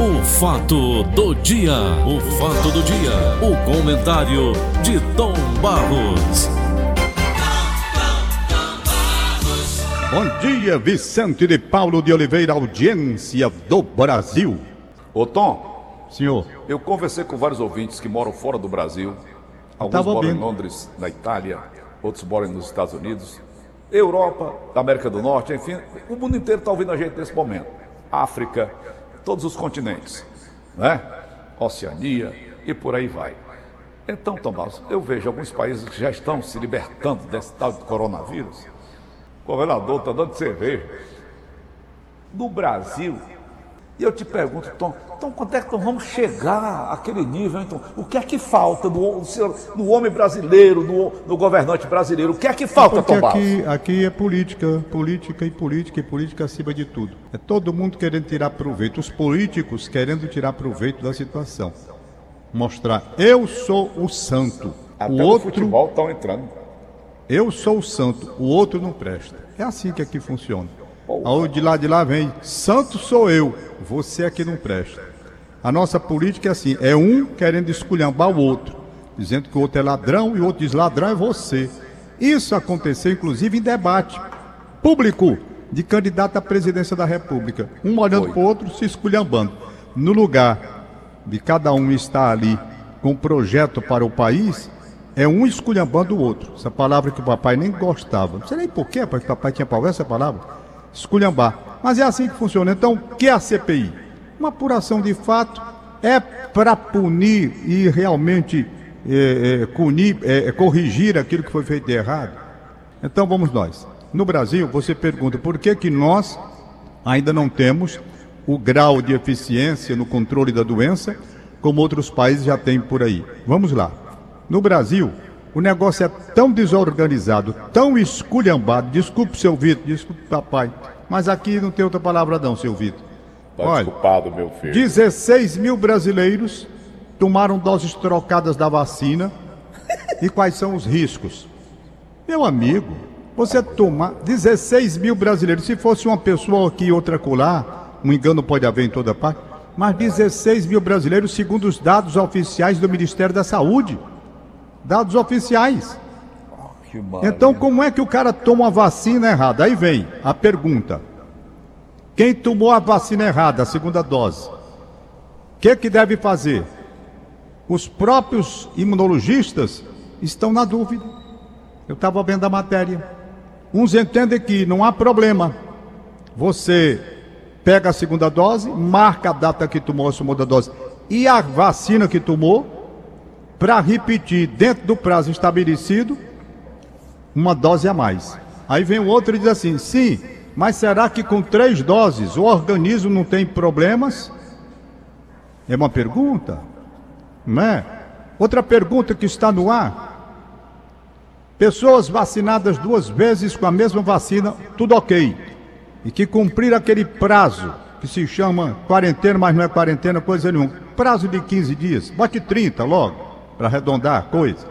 O fato do dia, o fato do dia, o comentário de Tom Barros. Bom dia, Vicente de Paulo de Oliveira, audiência do Brasil. Ô Tom, Senhor, eu conversei com vários ouvintes que moram fora do Brasil. Alguns moram em. Londres, na Itália, outros moram nos Estados Unidos, Europa, América do Norte, enfim, o mundo inteiro está ouvindo a gente nesse momento. África, todos os continentes, né? Oceania e por aí vai. Então, Tomás, eu vejo alguns países que já estão se libertando desse tal de coronavírus. O governador está dando cerveja. No Brasil, e eu te pergunto, Tom, então quando é que nós vamos chegar àquele nível, então? O que é que falta no, no homem brasileiro, no, no governante brasileiro? O que é que falta, porque Tom Barros? aqui, aqui é política, política e política e política acima de tudo. É todo mundo querendo tirar proveito, os políticos querendo tirar proveito da situação. Mostrar, eu sou o santo, Até o outro, futebol estão entrando. eu sou o santo, o outro não presta. É assim que aqui funciona. Aí de lá de lá vem, santo sou eu, você é que não presta. A nossa política é assim, é um querendo esculhambar o outro, dizendo que o outro é ladrão e o outro diz ladrão é você. Isso aconteceu inclusive em debate público de candidato à presidência da República, um olhando para o outro se esculhambando. No lugar de cada um estar ali com um projeto para o país, é um esculhambando o outro. Essa palavra que o papai nem gostava. Não sei nem por quê, pai, que o papai tinha pavor essa palavra. Esculhambar. Mas é assim que funciona. Então, o que é a CPI? Uma apuração de fato é para punir e realmente é, é, é, é, corrigir aquilo que foi feito de errado. Então vamos nós. No Brasil, você pergunta por que, que nós ainda não temos o grau de eficiência no controle da doença como outros países já têm por aí. Vamos lá. No Brasil, o negócio é tão desorganizado, tão esculhambado. Desculpe, seu Vitor, desculpe, papai. Mas aqui não tem outra palavra não, seu Vitor. Tá Olha, desculpado, meu filho. 16 mil brasileiros tomaram doses trocadas da vacina. E quais são os riscos? Meu amigo, você tomar 16 mil brasileiros, se fosse uma pessoa aqui e outra colar, um engano pode haver em toda parte, mas 16 mil brasileiros, segundo os dados oficiais do Ministério da Saúde. Dados oficiais. Maravilha. Então, como é que o cara toma a vacina errada? Aí vem a pergunta: quem tomou a vacina errada, a segunda dose, o que, que deve fazer? Os próprios imunologistas estão na dúvida. Eu estava vendo a matéria. Uns entendem que não há problema. Você pega a segunda dose, marca a data que tomou a segunda dose e a vacina que tomou, para repetir dentro do prazo estabelecido uma dose a mais. Aí vem o outro e diz assim: sim, mas será que com três doses o organismo não tem problemas? É uma pergunta, não é? Outra pergunta que está no ar: pessoas vacinadas duas vezes com a mesma vacina, tudo ok, e que cumprir aquele prazo que se chama quarentena, mas não é quarentena coisa nenhuma, prazo de 15 dias, bote 30 logo, para arredondar a coisa.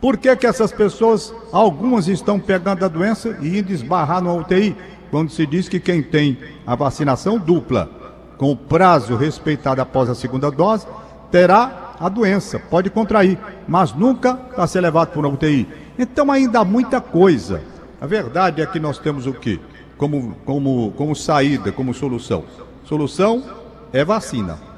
Por que, que essas pessoas, algumas estão pegando a doença e indo esbarrar no UTI, quando se diz que quem tem a vacinação dupla, com o prazo respeitado após a segunda dose, terá a doença, pode contrair, mas nunca para ser levado para uma UTI. Então ainda há muita coisa. A verdade é que nós temos o quê? Como, como, como saída, como solução. Solução é vacina.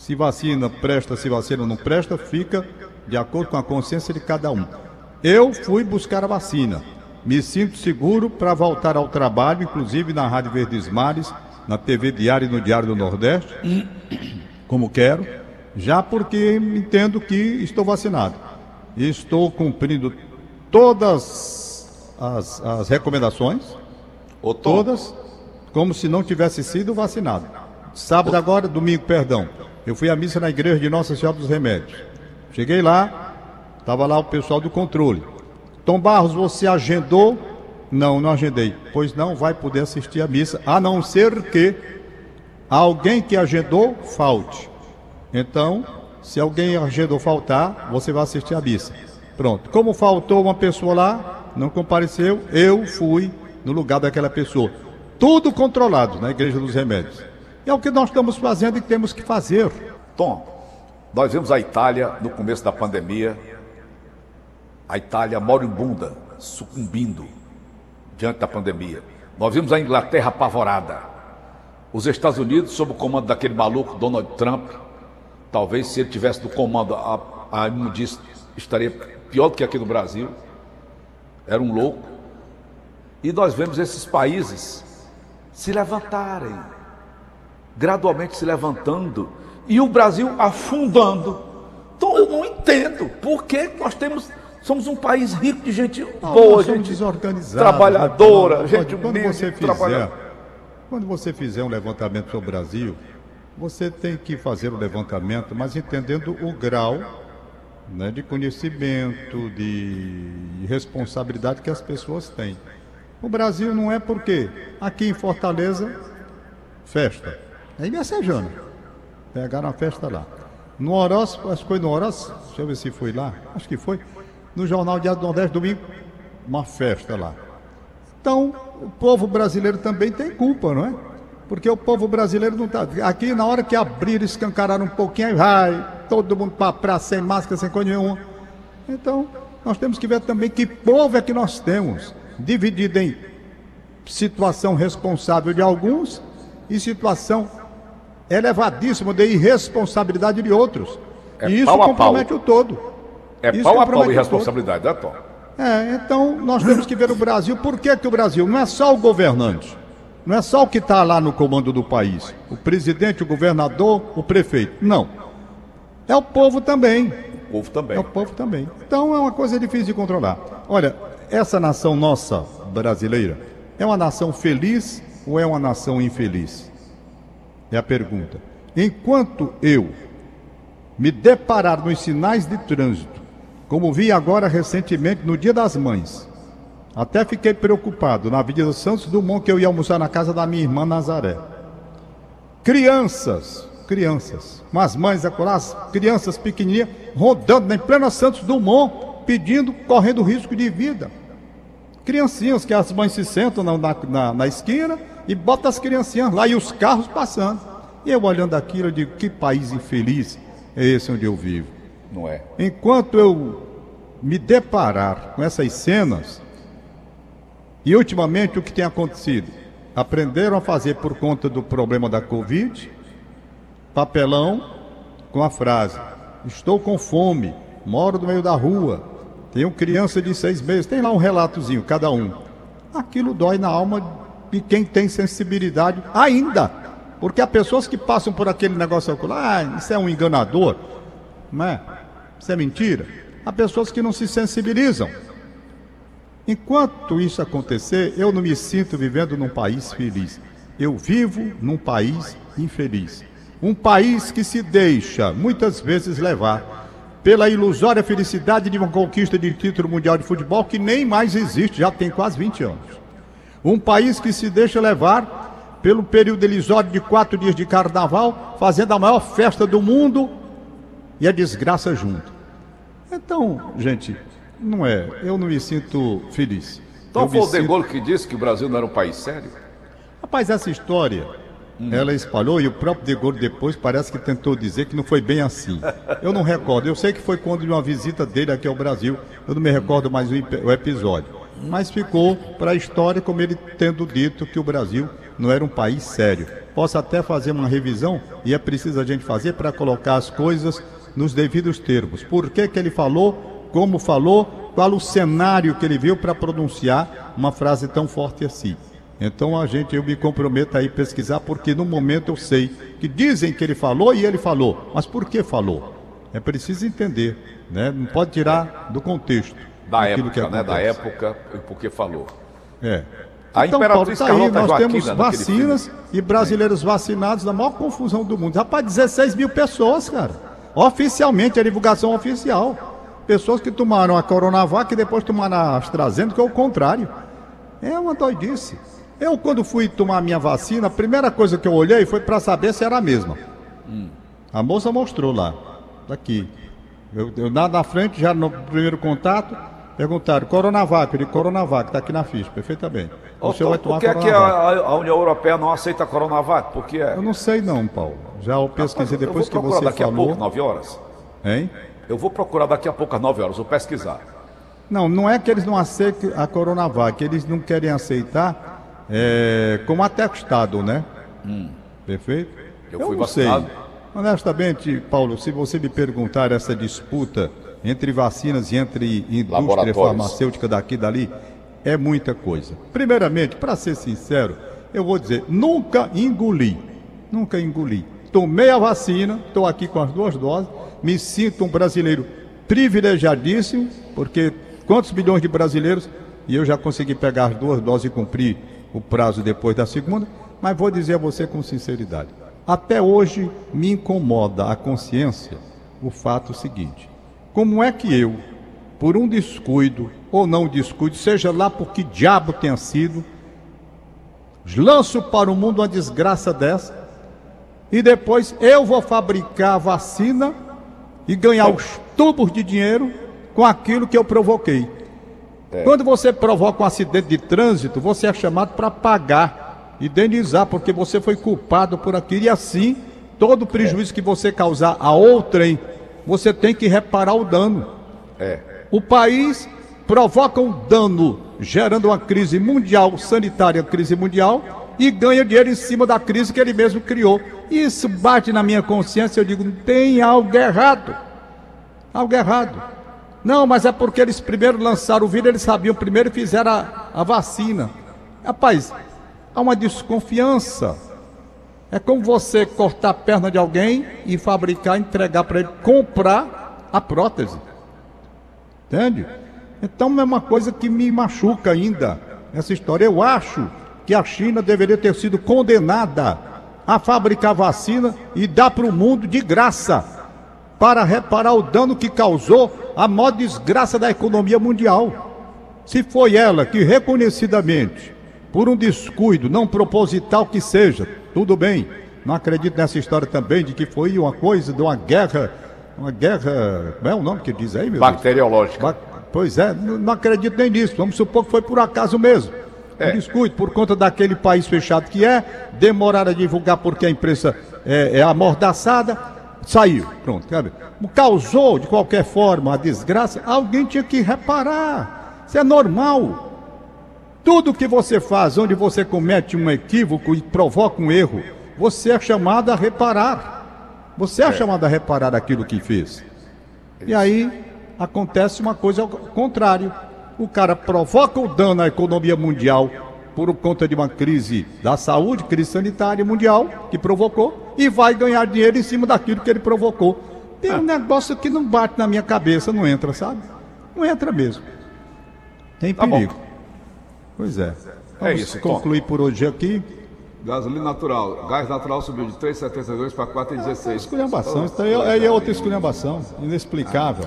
Se vacina presta, se vacina não presta, fica de acordo com a consciência de cada um. Eu fui buscar a vacina. Me sinto seguro para voltar ao trabalho, inclusive na Rádio Verdes Mares, na TV Diário e no Diário do Nordeste, como quero, já porque entendo que estou vacinado. Estou cumprindo todas as, as recomendações, Ô, todas, como se não tivesse sido vacinado. Sábado agora, domingo, perdão. Eu fui à missa na igreja de Nossa Senhora dos Remédios. Cheguei lá, estava lá o pessoal do controle. Tom Barros, você agendou? Não, não agendei. Pois não vai poder assistir à missa, a não ser que alguém que agendou falte. Então, se alguém agendou faltar, você vai assistir à missa. Pronto. Como faltou uma pessoa lá, não compareceu, eu fui no lugar daquela pessoa. Tudo controlado na Igreja dos Remédios. É o que nós estamos fazendo e temos que fazer. Tom, nós vimos a Itália no começo da pandemia, a Itália moribunda, sucumbindo diante da pandemia. Nós vimos a Inglaterra apavorada. Os Estados Unidos, sob o comando daquele maluco Donald Trump, talvez se ele tivesse do comando a, a imundícia, estaria pior do que aqui no Brasil. Era um louco. E nós vemos esses países se levantarem, gradualmente se levantando, e o Brasil afundando. Então eu não entendo por que nós temos Somos um país rico de gente não, boa, gente trabalhadora, né? gente quando humilde, você fizer, Quando você fizer um levantamento sobre o Brasil, você tem que fazer o levantamento, mas entendendo o grau né, de conhecimento, de responsabilidade que as pessoas têm. O Brasil não é porque aqui em Fortaleza, festa. É Messejana. Pegaram a festa lá. No Oroz, acho que foi no Oroz, deixa eu ver se foi lá, acho que foi no Jornal Diário do Nordeste, domingo, uma festa lá. Então, o povo brasileiro também tem culpa, não é? Porque o povo brasileiro não está. Aqui, na hora que abrir, escancarar um pouquinho, aí vai todo mundo para a praça sem máscara, sem coisa nenhuma. Então, nós temos que ver também que povo é que nós temos, dividido em situação responsável de alguns e situação elevadíssima de irresponsabilidade de outros. É e isso compromete o todo. É Isso pau a pau e responsabilidade, né, Tom? É, então nós temos que ver o Brasil. Por que, que o Brasil não é só o governante? Não é só o que está lá no comando do país. O presidente, o governador, o prefeito. Não. É o povo também. O povo também. É o povo também. Então é uma coisa difícil de controlar. Olha, essa nação nossa brasileira é uma nação feliz ou é uma nação infeliz? É a pergunta. Enquanto eu me deparar nos sinais de trânsito como vi agora recentemente no Dia das Mães. Até fiquei preocupado na Avenida Santos Dumont que eu ia almoçar na casa da minha irmã Nazaré. Crianças, crianças, umas mães acolás, crianças pequenininhas, rodando em plena Santos Dumont, pedindo, correndo risco de vida. Criancinhas que as mães se sentam na, na, na esquina e botam as criancinhas lá e os carros passando. E eu olhando aquilo, eu digo, que país infeliz é esse onde eu vivo. Não é? Enquanto eu me deparar com essas cenas, e ultimamente o que tem acontecido? Aprenderam a fazer por conta do problema da Covid, papelão com a frase: Estou com fome, moro no meio da rua, tenho criança de seis meses, tem lá um relatozinho, cada um. Aquilo dói na alma de quem tem sensibilidade ainda. Porque há pessoas que passam por aquele negócio ocular, ah, isso é um enganador, não é? Isso é mentira. Há pessoas que não se sensibilizam. Enquanto isso acontecer, eu não me sinto vivendo num país feliz. Eu vivo num país infeliz. Um país que se deixa muitas vezes levar pela ilusória felicidade de uma conquista de título mundial de futebol que nem mais existe, já tem quase 20 anos. Um país que se deixa levar pelo período ilusório de quatro dias de carnaval, fazendo a maior festa do mundo e a desgraça junto. Então, gente, não é. Eu não me sinto feliz. Então foi o De Gaulle que disse que o Brasil não era um país sério? Rapaz, essa história. Ela espalhou e o próprio De Gaulle depois parece que tentou dizer que não foi bem assim. Eu não recordo. Eu sei que foi quando de uma visita dele aqui ao Brasil. Eu não me recordo mais o episódio. Mas ficou para a história como ele tendo dito que o Brasil não era um país sério. Posso até fazer uma revisão e é preciso a gente fazer para colocar as coisas nos devidos termos. Por que, que ele falou, como falou, qual o cenário que ele viu para pronunciar uma frase tão forte assim. Então a gente, eu me comprometo a ir pesquisar, porque no momento eu sei que dizem que ele falou e ele falou, mas por que falou? É preciso entender, né? Não pode tirar do contexto. Da época, né? Da época, porque falou. É. A então, Paulo, tá aí, nós temos vacinas e brasileiros vacinados na maior confusão do mundo. Rapaz, 16 mil pessoas, cara. Oficialmente, a divulgação oficial. Pessoas que tomaram a Coronavac e depois tomaram a AstraZeneca, que é o contrário. É uma doidice. Eu, quando fui tomar a minha vacina, a primeira coisa que eu olhei foi para saber se era a mesma. Hum. A moça mostrou lá, daqui. Eu, eu na, na frente, já no primeiro contato, perguntaram, Coronavac, de Coronavac, está aqui na ficha, perfeitamente. O senhor vai Por tomar que, é que a, a União Europeia não aceita a Coronavac? Porque é. Eu não sei não, Paulo. Já eu pesquisei Eu vou depois que procurar você daqui a falou. pouco, 9 horas. Hein? Eu vou procurar daqui a pouco às 9 horas, vou pesquisar. Não, não é que eles não aceitem a Coronavac, eles não querem aceitar é, como atestado, né? Perfeito? Eu fui não sei. vacinado. Honestamente, Paulo, se você me perguntar essa disputa entre vacinas e entre indústria farmacêutica daqui e dali, é muita coisa. Primeiramente, para ser sincero, eu vou dizer, nunca engoli. Nunca engoli. Tomei a vacina, estou aqui com as duas doses, me sinto um brasileiro privilegiadíssimo, porque quantos milhões de brasileiros e eu já consegui pegar as duas doses e cumprir o prazo depois da segunda, mas vou dizer a você com sinceridade. Até hoje me incomoda a consciência o fato seguinte: como é que eu, por um descuido ou não descuido, seja lá por que diabo tenha sido, lanço para o mundo uma desgraça dessa e depois eu vou fabricar a vacina e ganhar os tubos de dinheiro com aquilo que eu provoquei. Quando você provoca um acidente de trânsito, você é chamado para pagar, indenizar, porque você foi culpado por aquilo. E assim, todo prejuízo que você causar a outrem, você tem que reparar o dano. É. O país provoca um dano, gerando uma crise mundial, sanitária, crise mundial, e ganha dinheiro em cima da crise que ele mesmo criou. Isso bate na minha consciência, eu digo, tem algo errado. Algo errado. Não, mas é porque eles primeiro lançaram o vírus, eles sabiam primeiro e fizeram a, a vacina. Rapaz, há uma desconfiança. É como você cortar a perna de alguém e fabricar, entregar para ele, comprar a prótese. Entende? Então é uma coisa que me machuca ainda, essa história. Eu acho que a China deveria ter sido condenada a fabricar vacina e dar para o mundo de graça, para reparar o dano que causou a maior desgraça da economia mundial. Se foi ela que reconhecidamente, por um descuido não proposital que seja, tudo bem. Não acredito nessa história também de que foi uma coisa de uma guerra, uma guerra, como é o nome que diz aí, meu? Bacteriológica. Ba- Pois é, não acredito nem nisso. Vamos supor que foi por acaso mesmo. É. Um descuido, por conta daquele país fechado que é, demoraram a divulgar porque a imprensa é, é amordaçada, saiu. Pronto, sabe? Causou, de qualquer forma, a desgraça, alguém tinha que reparar. Isso é normal. Tudo que você faz, onde você comete um equívoco e provoca um erro, você é chamado a reparar. Você é, chamado a reparar aquilo que fez. E aí acontece uma coisa ao contrário. O cara provoca o dano à economia mundial por conta de uma crise da saúde, crise sanitária mundial que provocou e vai ganhar dinheiro em cima daquilo que ele provocou. Tem um negócio que não bate na minha cabeça, não entra, sabe? Não entra mesmo. Tem Tá perigo. Pois é. Vamos isso, Tom. concluir por hoje aqui. Gasolina natural. Gás natural subiu de 3,72 para 4,16. Esculhambação, isso aí é, é outra esculhambação, inexplicável.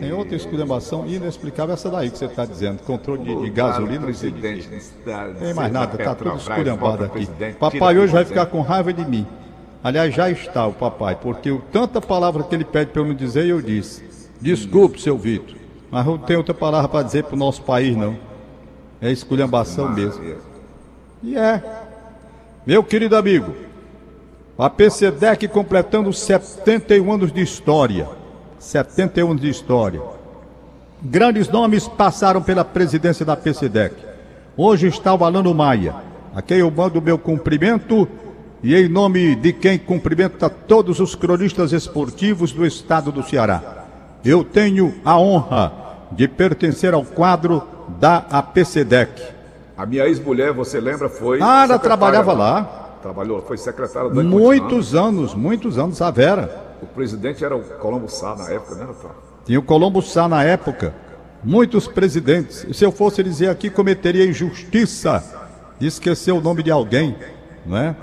Tem outra esculhambação inexplicável, essa daí que você está dizendo, controle de, de gasolina. não presidente Tem mais nada, tá tudo esculhambado aqui. Papai hoje vai ficar com raiva de mim. Aliás, já está o papai, porque o tanta palavra que ele pede para eu não dizer, eu disse. Desculpe, seu Vitor, mas não tem outra palavra para dizer para o nosso país, não. É esculhambação mesmo. E é. Meu querido amigo, a PCDEC completando 71 anos de história. 71 anos de história. Grandes nomes passaram pela presidência da PCDEC. Hoje está o Alano Maia, a quem eu mando o meu cumprimento e em nome de quem cumprimenta todos os cronistas esportivos do estado do Ceará. Eu tenho a honra de pertencer ao quadro da APCDEC. A minha ex-mulher, você lembra, foi. Ah, ela secretária trabalhava lá. Trabalhou, foi secretária do Muitos anos, muitos anos, a Vera. O presidente era o Colombo Sá na época, né, doutor? Tinha o Colombo Sá na época. Muitos presidentes. Se eu fosse dizer aqui, cometeria injustiça de esquecer o nome de alguém, não é?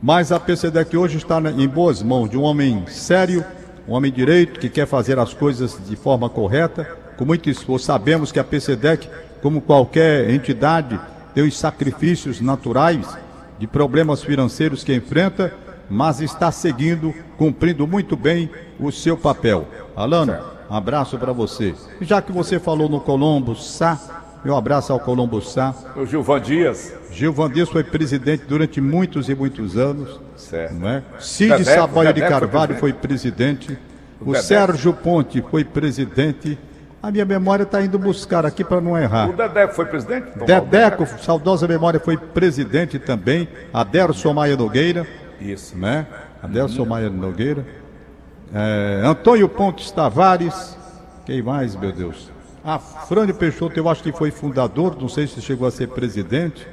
Mas a PCDEC hoje está em boas mãos de um homem sério, um homem direito, que quer fazer as coisas de forma correta, com muito esforço. Sabemos que a PCDEC, como qualquer entidade, tem os sacrifícios naturais de problemas financeiros que enfrenta, mas está seguindo, cumprindo muito bem o seu papel. Alano, um abraço para você. Já que você falou no Colombo, Sá, Meu abraço ao Colombo Sá. O Gilvan Dias. Gilvan Dias foi presidente durante muitos e muitos anos. Certo. Não é? Cid Dedeco, Saboia de Dedeco Carvalho foi presidente. O, Dedeco. Sérgio Ponte foi presidente. A minha memória está indo buscar aqui para não errar. O Dedeco foi presidente? Tom Dedeco, saudosa memória, foi presidente também. Aderson Maia Nogueira, Isso. né? Aderson Maia Nogueira. É, Antônio Pontes Tavares. Quem mais, meu Deus? Afrânio Peixoto, eu acho que foi fundador, não sei se chegou a ser presidente.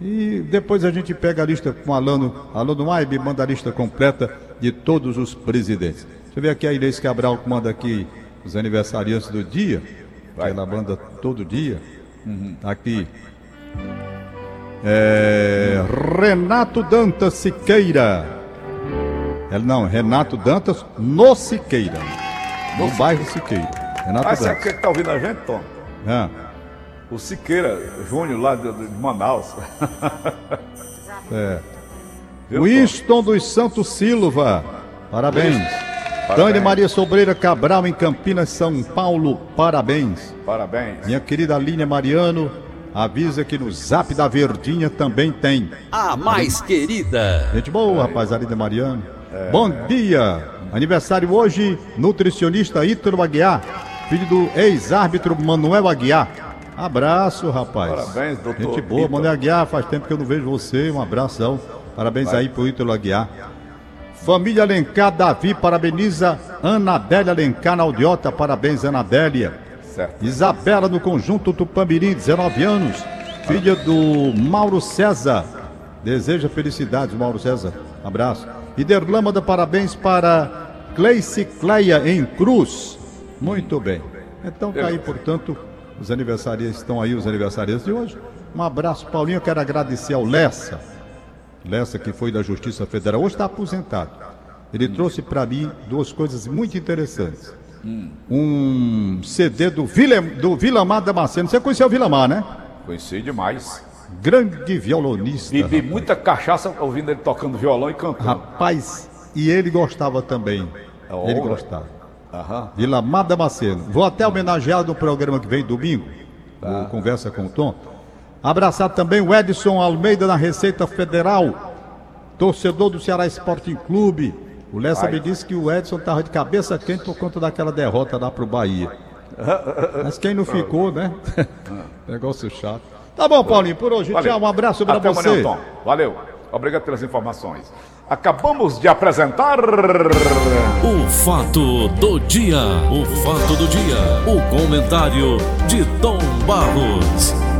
E depois a gente pega a lista com o Alano, Alano Maia me manda a lista completa de todos os presidentes. Você vê aqui a Inês Cabral que manda aqui os aniversariantes do dia, Vai. ela manda todo dia. Tá Aqui. É, Renato Dantas Siqueira. É, não, Renato Dantas no Siqueira. No bairro Siqueira. Renato Ah, sabe quem que tá ouvindo a gente, Tom? Ah, O Siqueira Júnior, lá de, de Manaus. é. Viu, Tom? Winston dos Santos Silva. Parabéns. Dani Maria Sobreira Cabral em Campinas, São Paulo. Parabéns. Parabéns. Minha querida Línia Mariano avisa que no Zap da Verdinha também tem. A mais querida. Gente boa, rapaz, a Línia Mariano. Bom dia. Aniversário hoje, nutricionista Ítalo Aguiar, filho do ex-árbitro Manuel Aguiar. Abraço, rapaz. Parabéns, doutor Gente boa. Manuel Aguiar, faz tempo que eu não vejo você. Um abração. Parabéns aí pro Ítalo Aguiar. Família Alencar Davi parabeniza Anadélia Alencar na Aldiota. Parabéns, Anadélia. Certo. Isabela no Conjunto Tupamirim, 19 anos. Filha do Mauro César. Deseja felicidades, Mauro César. Abraço. Iderlan manda parabéns para Cleice Cleia em Cruz. Muito bem. Então tá aí, portanto, os aniversariantes estão aí, os aniversariantes de hoje. Um abraço, Paulinho. Eu quero agradecer ao Lessa. Lessa, que foi da Justiça Federal, hoje está aposentado. Ele trouxe para mim duas coisas muito interessantes. Um CD do, Vila, do Vilamar Damasceno. Você conheceu o Vilamar, né? Conheci demais. Grande violonista. Bebi muita cachaça ouvindo ele tocando violão e cantando. Rapaz, e ele gostava também. Ele gostava. Aham. Vilamar Damasceno. Vou até homenageá-lo no programa que vem domingo. o Conversa com o Tom. Abraçar também o Edson Almeida na Receita Federal. Torcedor do Ceará Sporting Clube. O Lessa Vai. me disse que o Edson estava de cabeça quente por conta daquela derrota lá pro Bahia. Mas quem não ficou, né? Negócio chato. Tá bom, Paulinho, por hoje. Valeu. Tchau, um abraço Até você. amanhã, Tom. Valeu. Obrigado pelas informações. Acabamos de apresentar. O fato do dia. O fato do dia. O comentário de Tom Barros.